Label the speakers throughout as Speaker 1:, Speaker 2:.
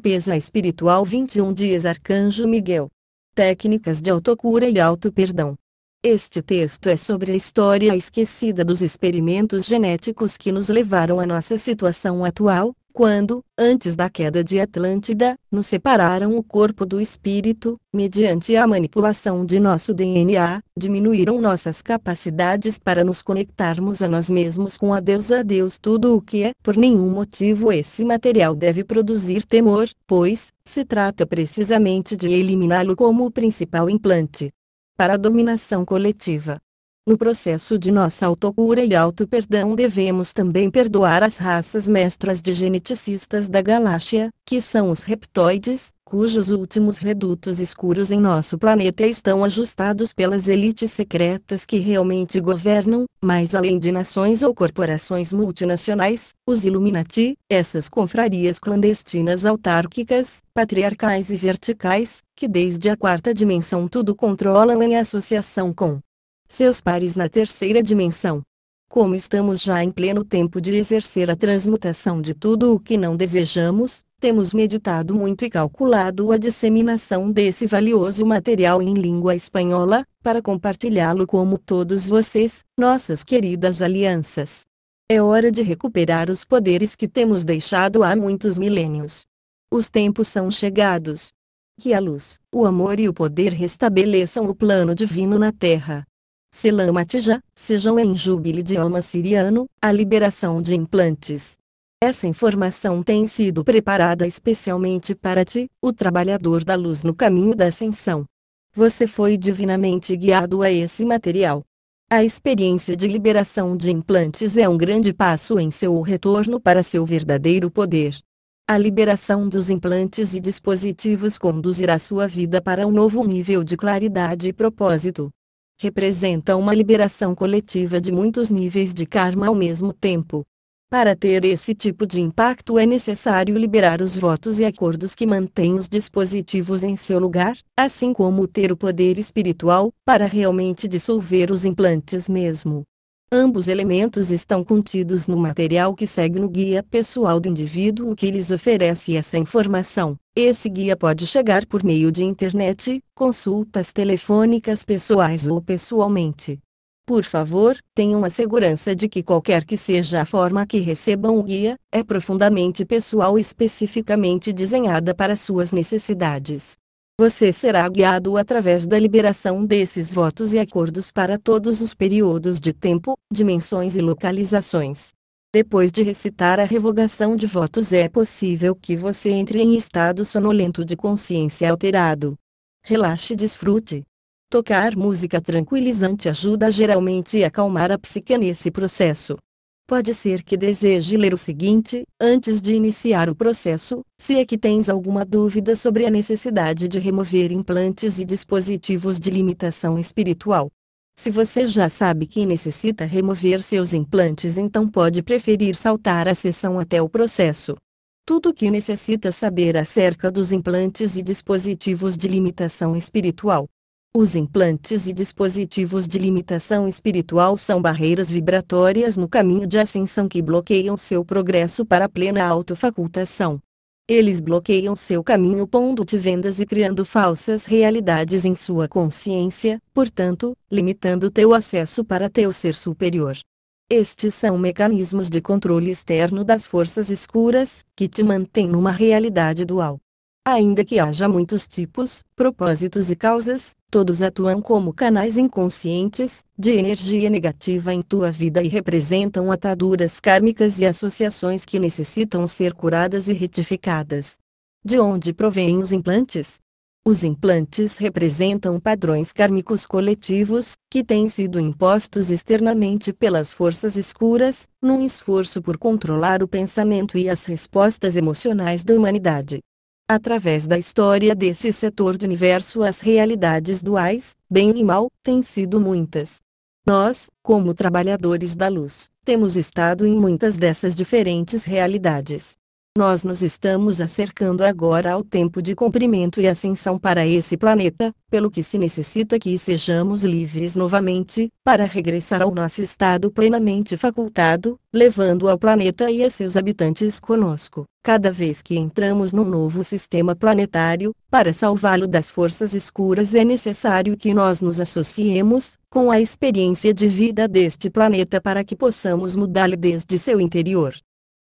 Speaker 1: Limpeza espiritual 21 dias Arcanjo Miguel. Técnicas de autocura e auto-perdão. Este texto é sobre a história esquecida dos experimentos genéticos que nos levaram à nossa situação atual, quando, antes da queda de Atlântida, nos separaram o corpo do espírito, mediante a manipulação de nosso DNA, diminuíram nossas capacidades para nos conectarmos a nós mesmos com a Deus a Deus tudo o que é, por nenhum motivo esse material deve produzir temor, pois, se trata precisamente de eliminá-lo como o principal implante para a dominação coletiva. No processo de nossa autocura e auto-perdão devemos também perdoar as raças mestras de geneticistas da galáxia, que são os reptoides, cujos últimos redutos escuros em nosso planeta estão ajustados pelas elites secretas que realmente governam, mais além de nações ou corporações multinacionais, os Illuminati, essas confrarias clandestinas autárquicas, patriarcais e verticais, que desde a quarta dimensão tudo controlam em associação com seus pares na terceira dimensão. Como estamos já em pleno tempo de exercer a transmutação de tudo o que não desejamos, temos meditado muito e calculado a disseminação desse valioso material em língua espanhola, para compartilhá-lo como todos vocês, nossas queridas alianças. É hora de recuperar os poderes que temos deixado há muitos milênios. Os tempos são chegados. Que a luz, o amor e o poder restabeleçam o plano divino na Terra. Selamatija, sejam em júbilo idioma siriano, a liberação de implantes. Essa informação tem sido preparada especialmente para ti, o trabalhador da luz no caminho da ascensão. Você foi divinamente guiado a esse material. A experiência de liberação de implantes é um grande passo em seu retorno para seu verdadeiro poder. A liberação dos implantes e dispositivos conduzirá sua vida para um novo nível de claridade e propósito representa uma liberação coletiva de muitos níveis de karma ao mesmo tempo. Para ter esse tipo de impacto é necessário liberar os votos e acordos que mantêm os dispositivos em seu lugar, assim como ter o poder espiritual, para realmente dissolver os implantes mesmo. Ambos elementos estão contidos no material que segue no guia pessoal do indivíduo que lhes oferece essa informação. Esse guia pode chegar por meio de internet, consultas telefônicas pessoais ou pessoalmente. Por favor, tenham a segurança de que qualquer que seja a forma que recebam o guia, é profundamente pessoal e especificamente desenhada para suas necessidades. Você será guiado através da liberação desses votos e acordos para todos os períodos de tempo, dimensões e localizações. Depois de recitar a revogação de votos, é possível que você entre em estado sonolento de consciência alterado. Relaxe e desfrute. Tocar música tranquilizante ajuda geralmente a acalmar a psique nesse processo. Pode ser que deseje ler o seguinte, antes de iniciar o processo, se é que tens alguma dúvida sobre a necessidade de remover implantes e dispositivos de limitação espiritual. Se você já sabe que necessita remover seus implantes, então pode preferir saltar a sessão até o processo. Tudo o que necessita saber acerca dos implantes e dispositivos de limitação espiritual, os implantes e dispositivos de limitação espiritual são barreiras vibratórias no caminho de ascensão que bloqueiam seu progresso para a plena autofacultação. Eles bloqueiam seu caminho pondo-te vendas e criando falsas realidades em sua consciência, portanto, limitando teu acesso para teu ser superior. Estes são mecanismos de controle externo das forças escuras, que te mantêm numa realidade dual. Ainda que haja muitos tipos, propósitos e causas, todos atuam como canais inconscientes, de energia negativa em tua vida e representam ataduras kármicas e associações que necessitam ser curadas e retificadas. De onde provêm os implantes? Os implantes representam padrões kármicos coletivos, que têm sido impostos externamente pelas forças escuras, num esforço por controlar o pensamento e as respostas emocionais da humanidade. Através da história desse setor do universo, as realidades duais, bem e mal, têm sido muitas. Nós, como trabalhadores da luz, temos estado em muitas dessas diferentes realidades. Nós nos estamos acercando agora ao tempo de comprimento e ascensão para esse planeta, pelo que se necessita que sejamos livres novamente, para regressar ao nosso estado plenamente facultado, levando ao planeta e a seus habitantes conosco. Cada vez que entramos num novo sistema planetário, para salvá-lo das forças escuras é necessário que nós nos associemos com a experiência de vida deste planeta para que possamos mudá-lo desde seu interior.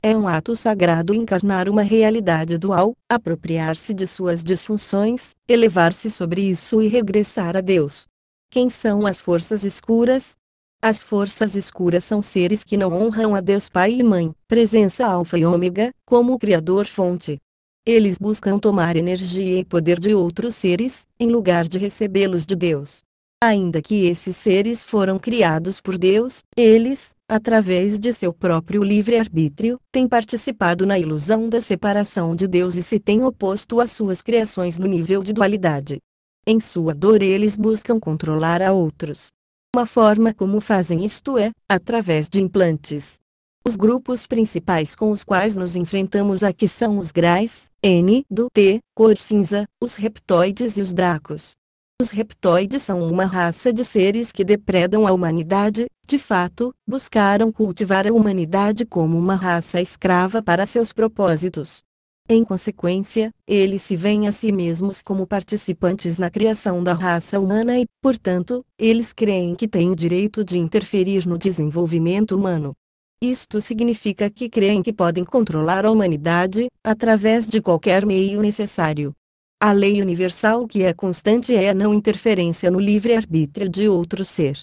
Speaker 1: É um ato sagrado encarnar uma realidade dual, apropriar-se de suas disfunções, elevar-se sobre isso e regressar a Deus. Quem são as forças escuras? As forças escuras são seres que não honram a Deus Pai e Mãe, presença alfa e ômega, como o Criador-fonte. Eles buscam tomar energia e poder de outros seres, em lugar de recebê-los de Deus. Ainda que esses seres foram criados por Deus, eles, através de seu próprio livre-arbítrio, têm participado na ilusão da separação de Deus e se têm oposto às suas criações no nível de dualidade. Em sua dor eles buscam controlar a outros. Uma forma como fazem isto é, através de implantes. Os grupos principais com os quais nos enfrentamos aqui são os Grais, N do T, cor cinza, os reptoides e os dracos. Os reptoides são uma raça de seres que depredam a humanidade, de fato, buscaram cultivar a humanidade como uma raça escrava para seus propósitos. Em consequência, eles se veem a si mesmos como participantes na criação da raça humana e, portanto, eles creem que têm o direito de interferir no desenvolvimento humano. Isto significa que creem que podem controlar a humanidade, através de qualquer meio necessário. A lei universal que é constante é a não interferência no livre-arbítrio de outro ser.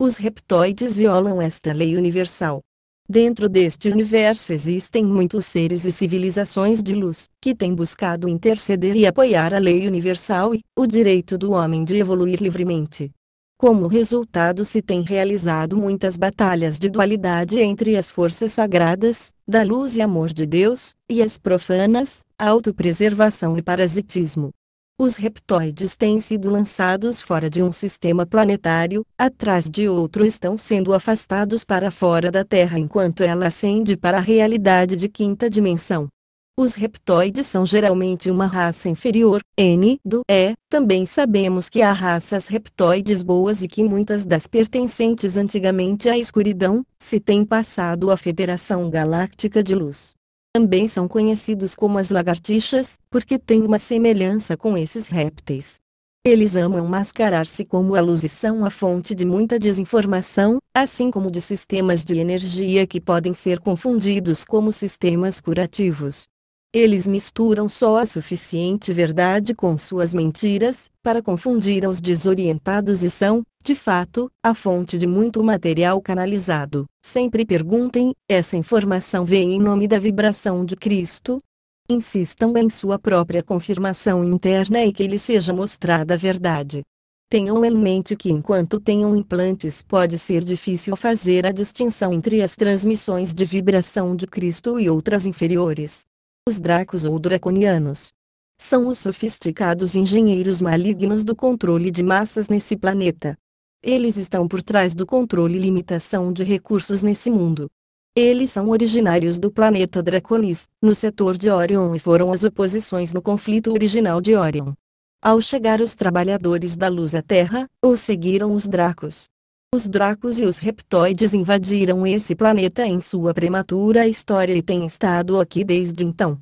Speaker 1: Os reptoides violam esta lei universal. Dentro deste universo existem muitos seres e civilizações de luz, que têm buscado interceder e apoiar a lei universal e o direito do homem de evoluir livremente. Como resultado se têm realizado muitas batalhas de dualidade entre as forças sagradas, da luz e amor de Deus, e as profanas, autopreservação e parasitismo. Os reptoides têm sido lançados fora de um sistema planetário, atrás de outro estão sendo afastados para fora da Terra enquanto ela ascende para a realidade de quinta dimensão. Os reptoides são geralmente uma raça inferior, N do E. Também sabemos que há raças reptoides boas e que muitas das pertencentes antigamente à escuridão, se têm passado à Federação Galáctica de Luz. Também são conhecidos como as lagartixas, porque têm uma semelhança com esses répteis. Eles amam mascarar-se como a luz e são a fonte de muita desinformação, assim como de sistemas de energia que podem ser confundidos como sistemas curativos. Eles misturam só a suficiente verdade com suas mentiras, para confundir os desorientados e são, de fato, a fonte de muito material canalizado. Sempre perguntem: essa informação vem em nome da vibração de Cristo? Insistam em sua própria confirmação interna e que lhe seja mostrada a verdade. Tenham em mente que enquanto tenham implantes pode ser difícil fazer a distinção entre as transmissões de vibração de Cristo e outras inferiores. Os Dracos ou Draconianos são os sofisticados engenheiros malignos do controle de massas nesse planeta. Eles estão por trás do controle e limitação de recursos nesse mundo. Eles são originários do planeta Draconis, no setor de Orion e foram as oposições no conflito original de Orion. Ao chegar os trabalhadores da luz à Terra, os seguiram os Dracos. Os Dracos e os Reptoides invadiram esse planeta em sua prematura história e têm estado aqui desde então.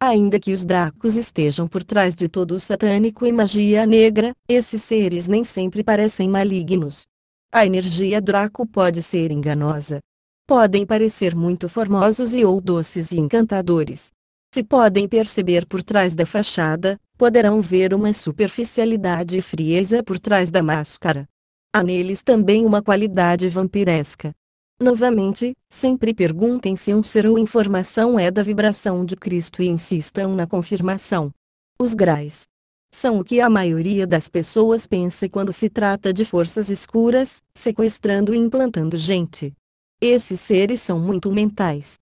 Speaker 1: Ainda que os Dracos estejam por trás de todo o satânico e magia negra, esses seres nem sempre parecem malignos. A energia Draco pode ser enganosa. Podem parecer muito formosos e ou doces e encantadores. Se podem perceber por trás da fachada, poderão ver uma superficialidade e frieza por trás da máscara. Há neles também uma qualidade vampiresca. Novamente, sempre perguntem se um ser ou informação é da vibração de Cristo e insistam na confirmação. Os grais são o que a maioria das pessoas pensa quando se trata de forças escuras, sequestrando e implantando gente. Esses seres são muito mentais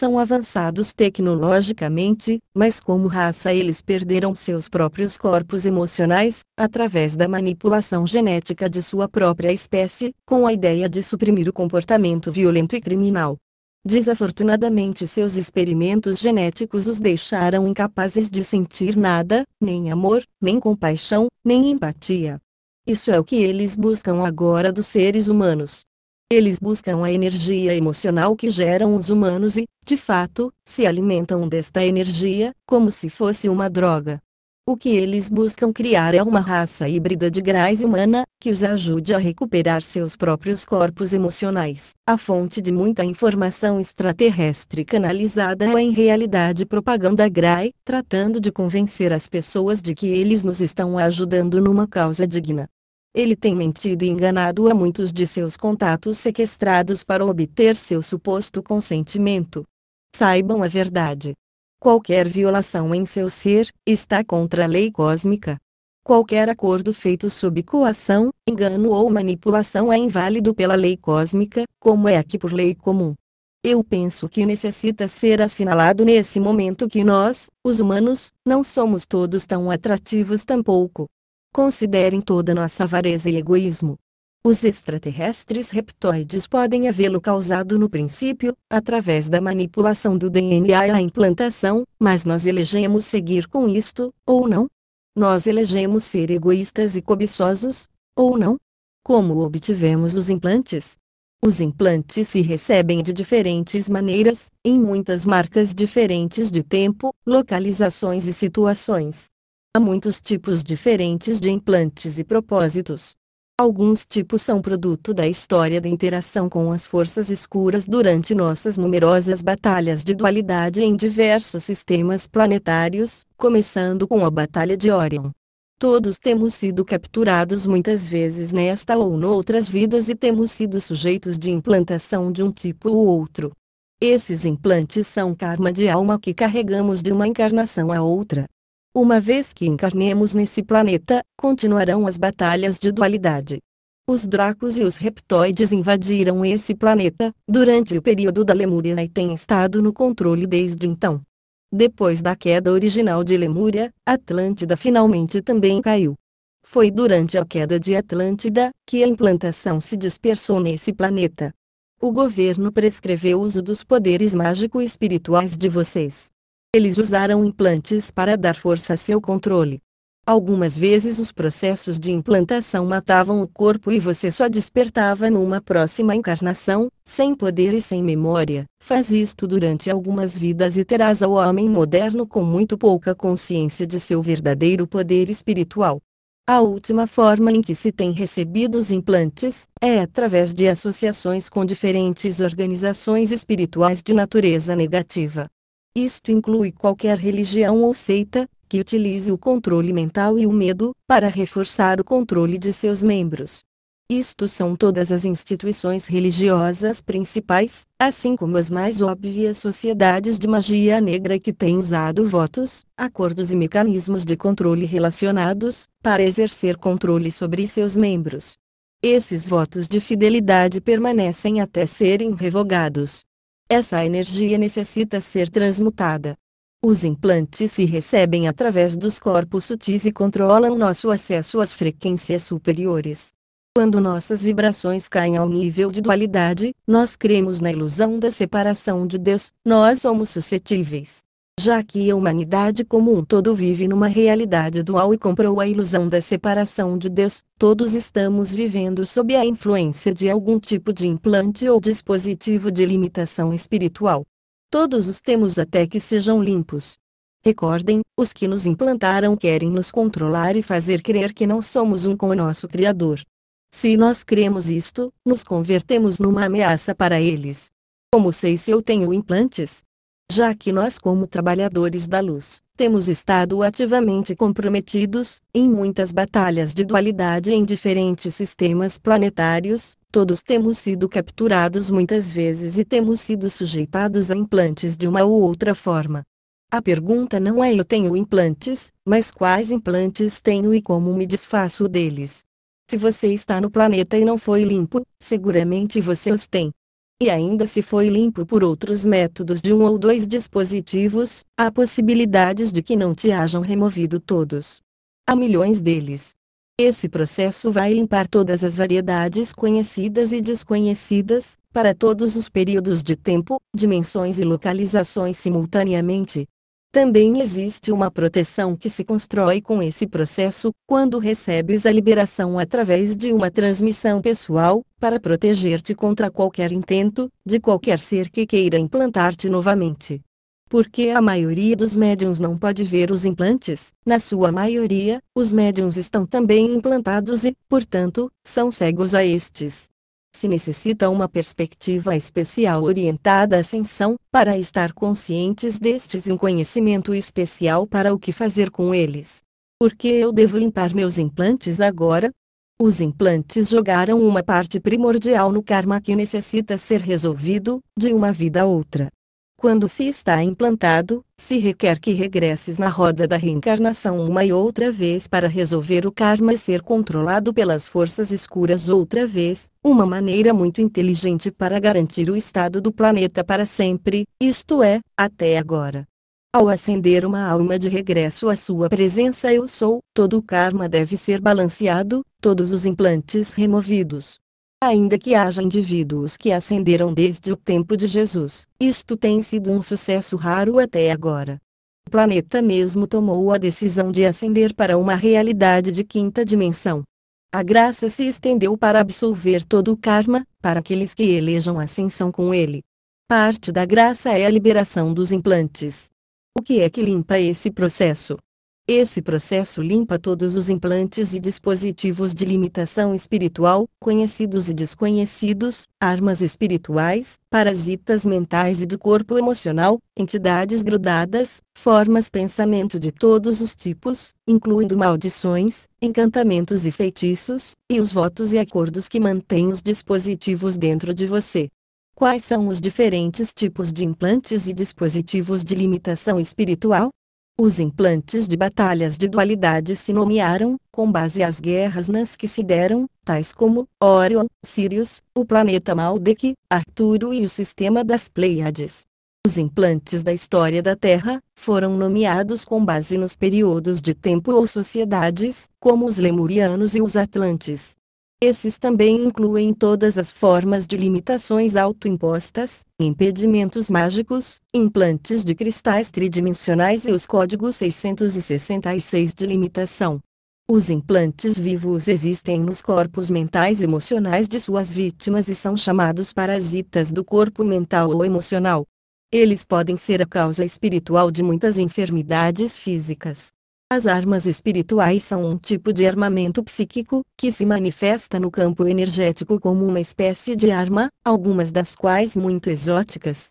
Speaker 1: são avançados tecnologicamente, mas como raça eles perderam seus próprios corpos emocionais, através da manipulação genética de sua própria espécie, com a ideia de suprimir o comportamento violento e criminal. Desafortunadamente, seus experimentos genéticos os deixaram incapazes de sentir nada, nem amor, nem compaixão, nem empatia. Isso é o que eles buscam agora dos seres humanos. Eles buscam a energia emocional que geram os humanos e, de fato, se alimentam desta energia, como se fosse uma droga. O que eles buscam criar é uma raça híbrida de grais humana, que os ajude a recuperar seus próprios corpos emocionais. A fonte de muita informação extraterrestre canalizada é em realidade propaganda grai, tratando de convencer as pessoas de que eles nos estão ajudando numa causa digna. Ele tem mentido e enganado a muitos de seus contatos sequestrados para obter seu suposto consentimento. Saibam a verdade. Qualquer violação em seu ser está contra a lei cósmica. Qualquer acordo feito sob coação, engano ou manipulação é inválido pela lei cósmica, como é aqui por lei comum. Eu penso que necessita ser assinalado nesse momento que nós, os humanos, não somos todos tão atrativos tampouco. Considerem toda nossa avareza e egoísmo, os extraterrestres reptoides podem havê-lo causado no princípio, através da manipulação do DNA e a implantação, mas nós elegemos seguir com isto, ou não? Nós elegemos ser egoístas e cobiçosos, ou não? Como obtivemos os implantes? Os implantes se recebem de diferentes maneiras, em muitas marcas diferentes de tempo, localizações e situações. Há muitos tipos diferentes de implantes e propósitos. Alguns tipos são produto da história da interação com as forças escuras durante nossas numerosas batalhas de dualidade em diversos sistemas planetários, começando com a Batalha de Orion. Todos temos sido capturados muitas vezes nesta ou noutras vidas e temos sido sujeitos de implantação de um tipo ou outro. Esses implantes são karma de alma que carregamos de uma encarnação a outra. Uma vez que encarnemos nesse planeta, continuarão as batalhas de dualidade. Os Dracos e os Reptoides invadiram esse planeta, durante o período da Lemúria e têm estado no controle desde então. Depois da queda original de Lemúria, Atlântida finalmente também caiu. Foi durante a queda de Atlântida, que a implantação se dispersou nesse planeta. O governo prescreveu o uso dos poderes mágico-espirituais de vocês. Eles usaram implantes para dar força a seu controle. Algumas vezes os processos de implantação matavam o corpo e você só despertava numa próxima encarnação, sem poder e sem memória. Faz isto durante algumas vidas e terás ao homem moderno com muito pouca consciência de seu verdadeiro poder espiritual. A última forma em que se tem recebido os implantes é através de associações com diferentes organizações espirituais de natureza negativa. Isto inclui qualquer religião ou seita, que utilize o controle mental e o medo, para reforçar o controle de seus membros. Isto são todas as instituições religiosas principais, assim como as mais óbvias sociedades de magia negra que têm usado votos, acordos e mecanismos de controle relacionados, para exercer controle sobre seus membros. Esses votos de fidelidade permanecem até serem revogados. Essa energia necessita ser transmutada. Os implantes se recebem através dos corpos sutis e controlam nosso acesso às frequências superiores. Quando nossas vibrações caem ao nível de dualidade, nós cremos na ilusão da separação de Deus, nós somos suscetíveis já que a humanidade como um todo vive numa realidade dual e comprou a ilusão da separação de Deus, todos estamos vivendo sob a influência de algum tipo de implante ou dispositivo de limitação espiritual. Todos os temos até que sejam limpos. Recordem, os que nos implantaram querem nos controlar e fazer crer que não somos um com o nosso Criador. Se nós cremos isto, nos convertemos numa ameaça para eles. Como sei se eu tenho implantes? Já que nós, como trabalhadores da luz, temos estado ativamente comprometidos em muitas batalhas de dualidade em diferentes sistemas planetários, todos temos sido capturados muitas vezes e temos sido sujeitados a implantes de uma ou outra forma. A pergunta não é eu tenho implantes, mas quais implantes tenho e como me desfaço deles. Se você está no planeta e não foi limpo, seguramente você os tem e ainda se foi limpo por outros métodos de um ou dois dispositivos, há possibilidades de que não te hajam removido todos. Há milhões deles. Esse processo vai limpar todas as variedades conhecidas e desconhecidas, para todos os períodos de tempo, dimensões e localizações simultaneamente. Também existe uma proteção que se constrói com esse processo, quando recebes a liberação através de uma transmissão pessoal, para proteger-te contra qualquer intento, de qualquer ser que queira implantar-te novamente. Porque a maioria dos médiums não pode ver os implantes, na sua maioria, os médiums estão também implantados e, portanto, são cegos a estes se necessita uma perspectiva especial orientada à ascensão, para estar conscientes destes e um conhecimento especial para o que fazer com eles. Por que eu devo limpar meus implantes agora? Os implantes jogaram uma parte primordial no karma que necessita ser resolvido, de uma vida a outra. Quando se está implantado, se requer que regresses na roda da reencarnação uma e outra vez para resolver o karma e ser controlado pelas forças escuras outra vez, uma maneira muito inteligente para garantir o estado do planeta para sempre, isto é, até agora. Ao acender uma alma de regresso à sua presença eu sou, todo o karma deve ser balanceado, todos os implantes removidos, Ainda que haja indivíduos que ascenderam desde o tempo de Jesus, isto tem sido um sucesso raro até agora. O planeta mesmo tomou a decisão de ascender para uma realidade de quinta dimensão. A graça se estendeu para absolver todo o karma, para aqueles que elejam ascensão com ele. Parte da graça é a liberação dos implantes. O que é que limpa esse processo? Esse processo limpa todos os implantes e dispositivos de limitação espiritual, conhecidos e desconhecidos, armas espirituais, parasitas mentais e do corpo emocional, entidades grudadas, formas pensamento de todos os tipos, incluindo maldições, encantamentos e feitiços, e os votos e acordos que mantêm os dispositivos dentro de você. Quais são os diferentes tipos de implantes e dispositivos de limitação espiritual? Os implantes de batalhas de dualidade se nomearam, com base às guerras nas que se deram, tais como Orion, Sirius, o planeta Maldek, Arturo e o sistema das Pleiades. Os implantes da história da Terra foram nomeados com base nos períodos de tempo ou sociedades, como os Lemurianos e os Atlantes. Esses também incluem todas as formas de limitações autoimpostas, impedimentos mágicos, implantes de cristais tridimensionais e os códigos 666 de limitação. Os implantes vivos existem nos corpos mentais e emocionais de suas vítimas e são chamados parasitas do corpo mental ou emocional. Eles podem ser a causa espiritual de muitas enfermidades físicas. As armas espirituais são um tipo de armamento psíquico, que se manifesta no campo energético como uma espécie de arma, algumas das quais muito exóticas.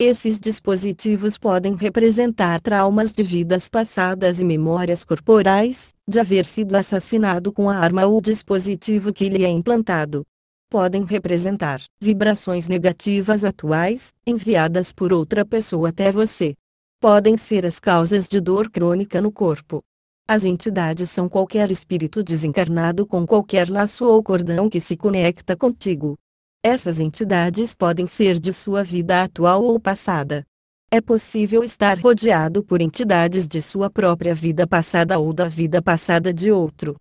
Speaker 1: Esses dispositivos podem representar traumas de vidas passadas e memórias corporais, de haver sido assassinado com a arma ou dispositivo que lhe é implantado. Podem representar vibrações negativas atuais, enviadas por outra pessoa até você podem ser as causas de dor crônica no corpo. As entidades são qualquer espírito desencarnado com qualquer laço ou cordão que se conecta contigo. Essas entidades podem ser de sua vida atual ou passada. É possível estar rodeado por entidades de sua própria vida passada ou da vida passada de outro.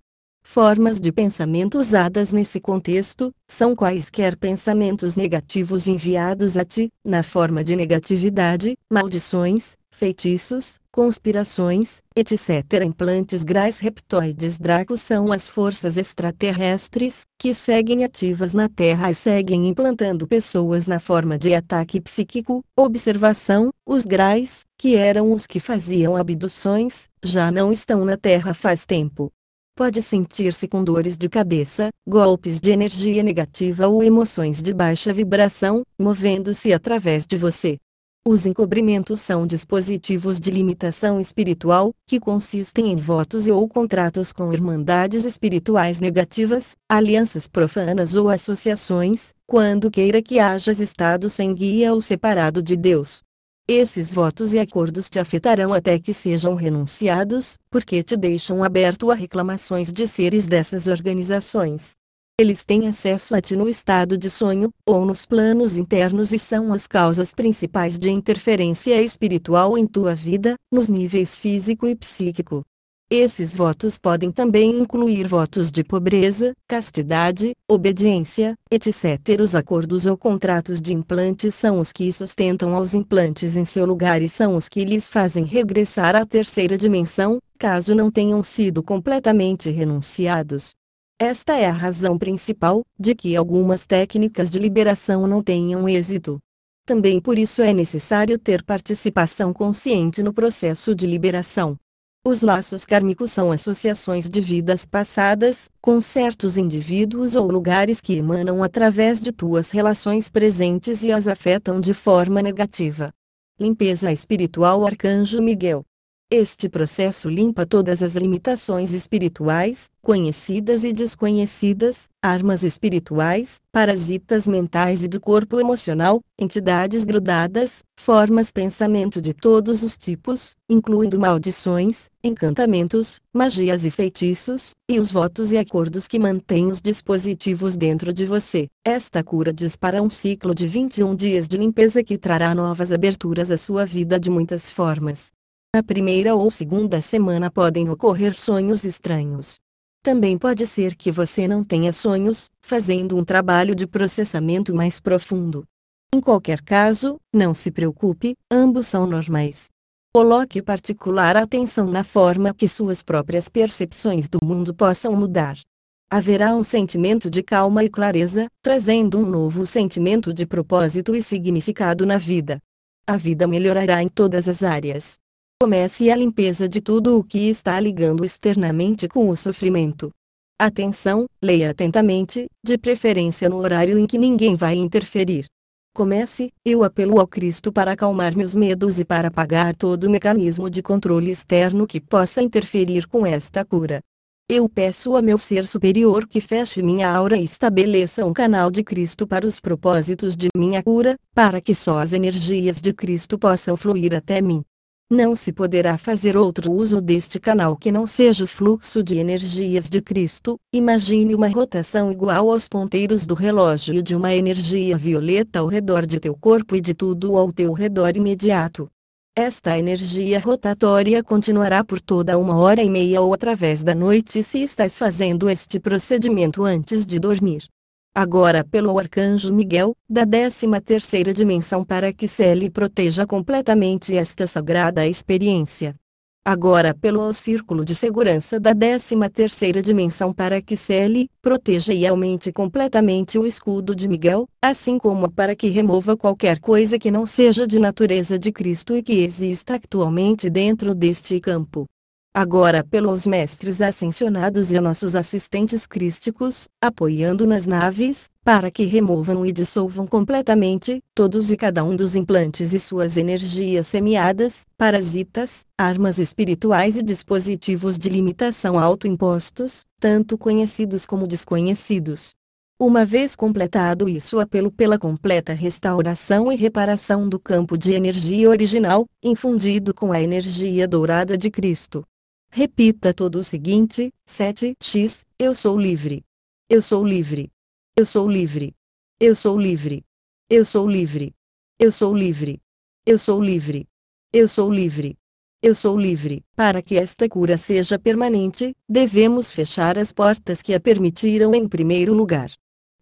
Speaker 1: Formas de pensamento usadas nesse contexto são quaisquer pensamentos negativos enviados a ti, na forma de negatividade, maldições, feitiços, conspirações, etc. Implantes grais reptoides Dracos são as forças extraterrestres, que seguem ativas na Terra e seguem implantando pessoas na forma de ataque psíquico. Observação: os grais, que eram os que faziam abduções, já não estão na Terra faz tempo. Pode sentir-se com dores de cabeça, golpes de energia negativa ou emoções de baixa vibração, movendo-se através de você. Os encobrimentos são dispositivos de limitação espiritual, que consistem em votos e ou contratos com irmandades espirituais negativas, alianças profanas ou associações, quando queira que hajas estado sem guia ou separado de Deus. Esses votos e acordos te afetarão até que sejam renunciados, porque te deixam aberto a reclamações de seres dessas organizações. Eles têm acesso a ti no estado de sonho, ou nos planos internos e são as causas principais de interferência espiritual em tua vida, nos níveis físico e psíquico. Esses votos podem também incluir votos de pobreza, castidade, obediência, etc. Os acordos ou contratos de implantes são os que sustentam aos implantes em seu lugar e são os que lhes fazem regressar à terceira dimensão, caso não tenham sido completamente renunciados. Esta é a razão principal de que algumas técnicas de liberação não tenham êxito. Também por isso é necessário ter participação consciente no processo de liberação. Os laços kármicos são associações de vidas passadas, com certos indivíduos ou lugares que emanam através de tuas relações presentes e as afetam de forma negativa. Limpeza espiritual Arcanjo Miguel este processo limpa todas as limitações espirituais, conhecidas e desconhecidas, armas espirituais, parasitas mentais e do corpo emocional, entidades grudadas, formas pensamento de todos os tipos, incluindo maldições, encantamentos, magias e feitiços, e os votos e acordos que mantêm os dispositivos dentro de você. Esta cura dispara um ciclo de 21 dias de limpeza que trará novas aberturas à sua vida de muitas formas. Na primeira ou segunda semana podem ocorrer sonhos estranhos. Também pode ser que você não tenha sonhos, fazendo um trabalho de processamento mais profundo. Em qualquer caso, não se preocupe, ambos são normais. Coloque particular atenção na forma que suas próprias percepções do mundo possam mudar. Haverá um sentimento de calma e clareza, trazendo um novo sentimento de propósito e significado na vida. A vida melhorará em todas as áreas. Comece a limpeza de tudo o que está ligando externamente com o sofrimento. Atenção, leia atentamente, de preferência no horário em que ninguém vai interferir. Comece, eu apelo ao Cristo para acalmar meus medos e para apagar todo mecanismo de controle externo que possa interferir com esta cura. Eu peço a meu ser superior que feche minha aura e estabeleça um canal de Cristo para os propósitos de minha cura, para que só as energias de Cristo possam fluir até mim. Não se poderá fazer outro uso deste canal que não seja o fluxo de energias de Cristo. Imagine uma rotação igual aos ponteiros do relógio de uma energia violeta ao redor de teu corpo e de tudo ao teu redor imediato. Esta energia rotatória continuará por toda uma hora e meia ou através da noite se estás fazendo este procedimento antes de dormir agora pelo Arcanjo Miguel, da 13ª dimensão para que Cele proteja completamente esta sagrada experiência. Agora pelo Círculo de Segurança da 13ª dimensão para que Cele proteja e aumente completamente o escudo de Miguel, assim como para que remova qualquer coisa que não seja de natureza de Cristo e que exista atualmente dentro deste campo agora pelos mestres ascensionados e nossos assistentes crísticos, apoiando nas naves, para que removam e dissolvam completamente todos e cada um dos implantes e suas energias semeadas, parasitas, armas espirituais e dispositivos de limitação autoimpostos, tanto conhecidos como desconhecidos. Uma vez completado isso apelo pela completa restauração e reparação do campo de energia original, infundido com a energia dourada de Cristo. Repita todo o seguinte: 7x, eu sou livre. Eu sou livre. Eu sou livre. Eu sou livre. Eu sou livre. Eu sou livre. Eu sou livre. Eu sou livre. Eu sou livre. Para que esta cura seja permanente, devemos fechar as portas que a permitiram em primeiro lugar.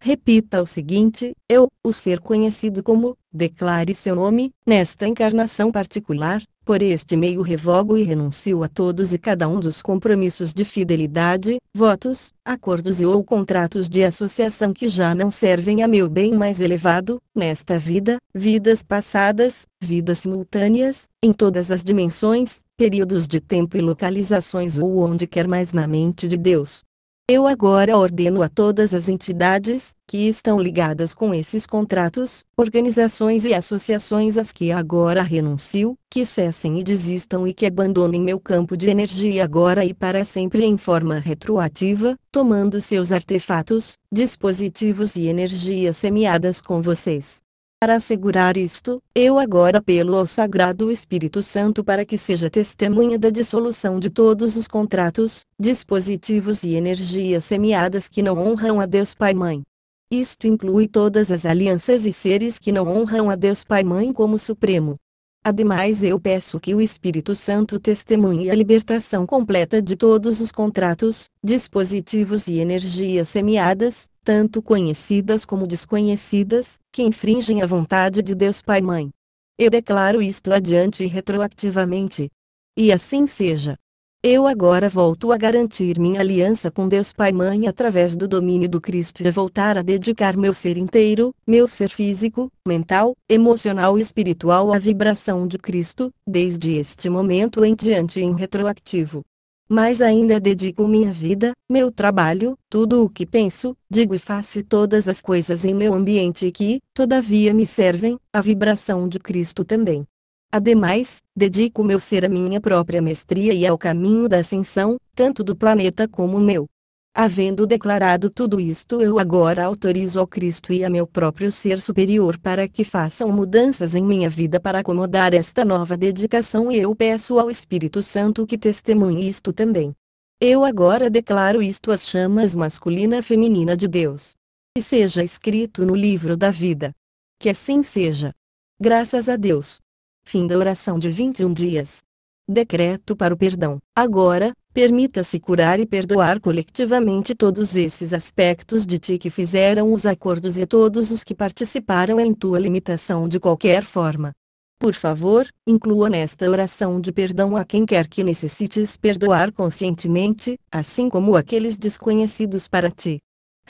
Speaker 1: Repita o seguinte: Eu, o ser conhecido como, declare seu nome, nesta encarnação particular, por este meio revogo e renuncio a todos e cada um dos compromissos de fidelidade, votos, acordos e ou contratos de associação que já não servem a meu bem mais elevado, nesta vida, vidas passadas, vidas simultâneas, em todas as dimensões, períodos de tempo e localizações ou onde quer mais na mente de Deus. Eu agora ordeno a todas as entidades, que estão ligadas com esses contratos, organizações e associações às que agora renuncio, que cessem e desistam e que abandonem meu campo de energia agora e para sempre em forma retroativa, tomando seus artefatos, dispositivos e energias semeadas com vocês. Para assegurar isto, eu agora apelo ao Sagrado Espírito Santo para que seja testemunha da dissolução de todos os contratos, dispositivos e energias semeadas que não honram a Deus Pai Mãe. Isto inclui todas as alianças e seres que não honram a Deus Pai Mãe como Supremo. Ademais, eu peço que o Espírito Santo testemunhe a libertação completa de todos os contratos, dispositivos e energias semeadas, tanto conhecidas como desconhecidas, que infringem a vontade de Deus Pai Mãe. Eu declaro isto adiante e retroativamente. E assim seja. Eu agora volto a garantir minha aliança com Deus Pai Mãe através do domínio do Cristo e voltar a dedicar meu ser inteiro, meu ser físico, mental, emocional e espiritual à vibração de Cristo, desde este momento em diante em retroativo. Mas ainda dedico minha vida, meu trabalho, tudo o que penso, digo e faço todas as coisas em meu ambiente que, todavia me servem, à vibração de Cristo também. Ademais, dedico meu ser à minha própria mestria e ao caminho da ascensão, tanto do planeta como meu. Havendo declarado tudo isto, eu agora autorizo ao Cristo e a meu próprio ser superior para que façam mudanças em minha vida para acomodar esta nova dedicação e eu peço ao Espírito Santo que testemunhe isto também. Eu agora declaro isto às chamas masculina e feminina de Deus. E seja escrito no livro da vida. Que assim seja. Graças a Deus. Fim da oração de 21 dias. Decreto para o perdão. Agora, permita-se curar e perdoar coletivamente todos esses aspectos de ti que fizeram os acordos e todos os que participaram em tua limitação de qualquer forma. Por favor, inclua nesta oração de perdão a quem quer que necessites perdoar conscientemente, assim como aqueles desconhecidos para ti.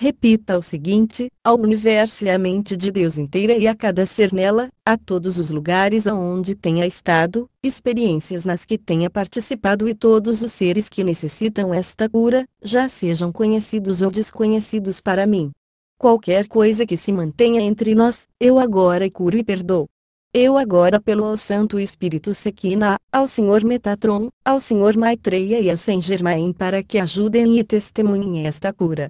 Speaker 1: Repita o seguinte, ao universo e à mente de Deus inteira e a cada ser nela, a todos os lugares aonde tenha estado, experiências nas que tenha participado e todos os seres que necessitam esta cura, já sejam conhecidos ou desconhecidos para mim. Qualquer coisa que se mantenha entre nós, eu agora curo e perdoo. Eu agora apelo ao Santo Espírito Sekina, ao Senhor Metatron, ao Senhor Maitreya e a Saint Germain para que ajudem e testemunhem esta cura.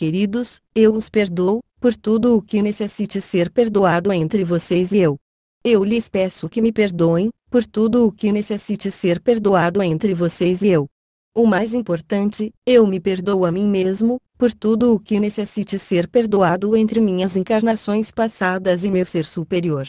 Speaker 1: Queridos, eu os perdoo, por tudo o que necessite ser perdoado entre vocês e eu. Eu lhes peço que me perdoem, por tudo o que necessite ser perdoado entre vocês e eu. O mais importante, eu me perdoo a mim mesmo, por tudo o que necessite ser perdoado entre minhas encarnações passadas e meu ser superior.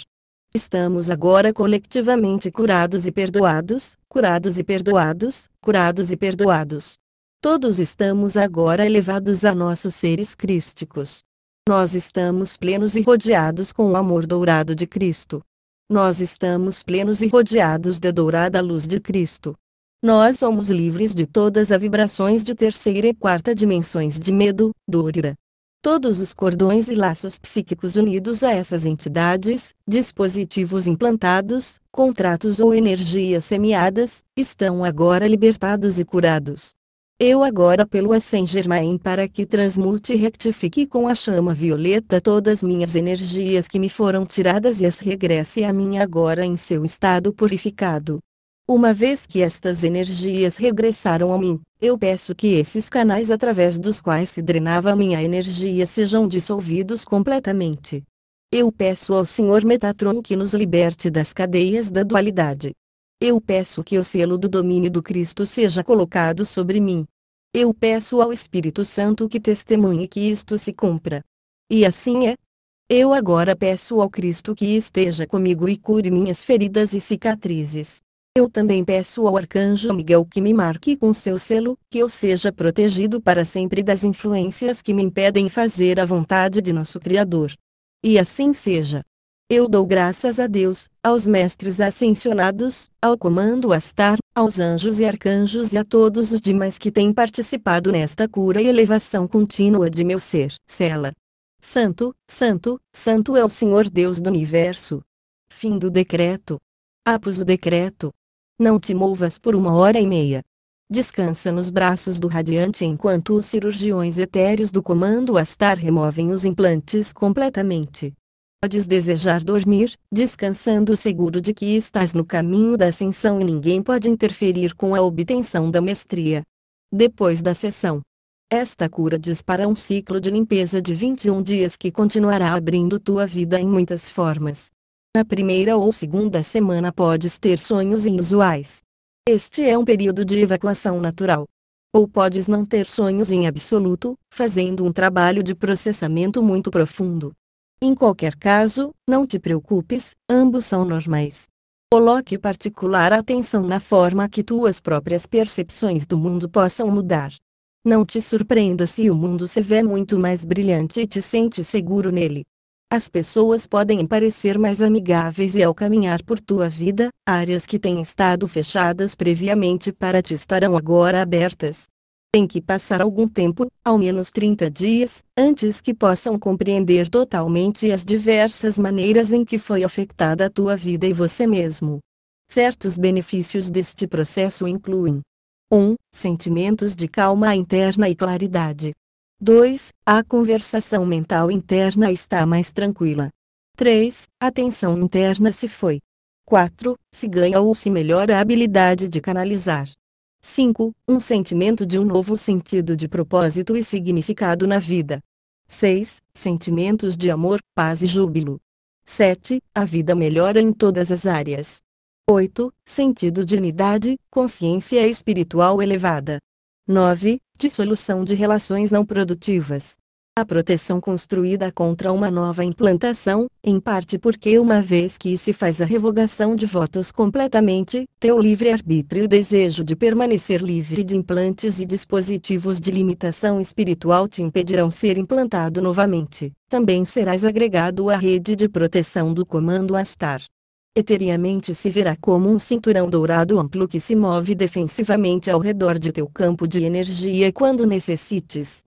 Speaker 1: Estamos agora coletivamente curados e perdoados, curados e perdoados, curados e perdoados. Todos estamos agora elevados a nossos seres crísticos. Nós estamos plenos e rodeados com o amor dourado de Cristo. Nós estamos plenos e rodeados da dourada luz de Cristo. Nós somos livres de todas as vibrações de terceira e quarta dimensões de medo, dor ira. Todos os cordões e laços psíquicos unidos a essas entidades, dispositivos implantados, contratos ou energias semeadas, estão agora libertados e curados. Eu agora apelo a Saint Germain para que transmute e rectifique com a chama violeta todas minhas energias que me foram tiradas e as regresse a mim agora em seu estado purificado. Uma vez que estas energias regressaram a mim, eu peço que esses canais através dos quais se drenava a minha energia sejam dissolvidos completamente. Eu peço ao Senhor Metatron que nos liberte das cadeias da dualidade. Eu peço que o selo do domínio do Cristo seja colocado sobre mim. Eu peço ao Espírito Santo que testemunhe que isto se cumpra. E assim é. Eu agora peço ao Cristo que esteja comigo e cure minhas feridas e cicatrizes. Eu também peço ao Arcanjo Miguel que me marque com seu selo, que eu seja protegido para sempre das influências que me impedem fazer a vontade de nosso Criador. E assim seja. Eu dou graças a Deus, aos mestres ascensionados, ao comando Astar, aos anjos e arcanjos e a todos os demais que têm participado nesta cura e elevação contínua de meu ser. Sela. Santo, Santo, Santo é o Senhor Deus do Universo. Fim do decreto. Após o decreto. Não te movas por uma hora e meia. Descansa nos braços do radiante enquanto os cirurgiões etéreos do comando Astar removem os implantes completamente. Podes desejar dormir, descansando seguro de que estás no caminho da ascensão e ninguém pode interferir com a obtenção da mestria. Depois da sessão, esta cura dispara um ciclo de limpeza de 21 dias que continuará abrindo tua vida em muitas formas. Na primeira ou segunda semana podes ter sonhos inusuais. Este é um período de evacuação natural. Ou podes não ter sonhos em absoluto, fazendo um trabalho de processamento muito profundo. Em qualquer caso, não te preocupes, ambos são normais. Coloque particular atenção na forma que tuas próprias percepções do mundo possam mudar. Não te surpreenda se o mundo se vê muito mais brilhante e te sente seguro nele. As pessoas podem parecer mais amigáveis e ao caminhar por tua vida, áreas que têm estado fechadas previamente para ti estarão agora abertas. Tem que passar algum tempo, ao menos 30 dias, antes que possam compreender totalmente as diversas maneiras em que foi afetada a tua vida e você mesmo. Certos benefícios deste processo incluem 1. Sentimentos de calma interna e claridade. 2. A conversação mental interna está mais tranquila. 3. A tensão interna se foi. 4. Se ganha ou se melhora a habilidade de canalizar. 5. Um sentimento de um novo sentido de propósito e significado na vida. 6. Sentimentos de amor, paz e júbilo. 7. A vida melhora em todas as áreas. 8. Sentido de unidade, consciência espiritual elevada. 9. Dissolução de relações não produtivas a proteção construída contra uma nova implantação, em parte porque uma vez que se faz a revogação de votos completamente, teu livre-arbítrio e o desejo de permanecer livre de implantes e dispositivos de limitação espiritual te impedirão ser implantado novamente. Também serás agregado à rede de proteção do comando Astar. Eteriamente se verá como um cinturão dourado amplo que se move defensivamente ao redor de teu campo de energia quando necessites.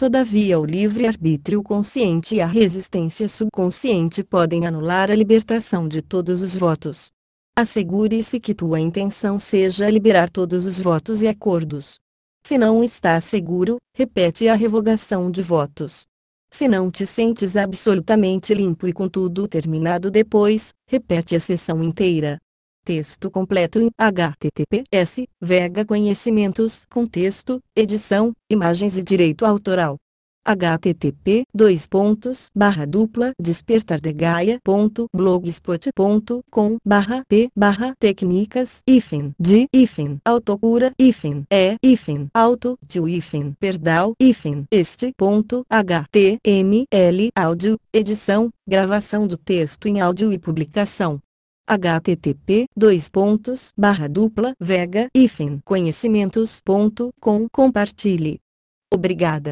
Speaker 1: Todavia o livre-arbítrio consciente e a resistência subconsciente podem anular a libertação de todos os votos. Assegure-se que tua intenção seja liberar todos os votos e acordos. Se não está seguro, repete a revogação de votos. Se não te sentes absolutamente limpo e com tudo terminado depois, repete a sessão inteira. Texto completo em https Vega Conhecimentos com texto, edição, imagens e direito autoral. Http dois pontos barra dupla despertardegaia.blogspot.com barra p barra técnicas hífen de hífen autocura hífen é hífen auto tio hífen perdão hífen este ponto html áudio edição gravação do texto em áudio e publicação http dois pontos barra dupla vega hífen conhecimentos.com compartilhe. Obrigada.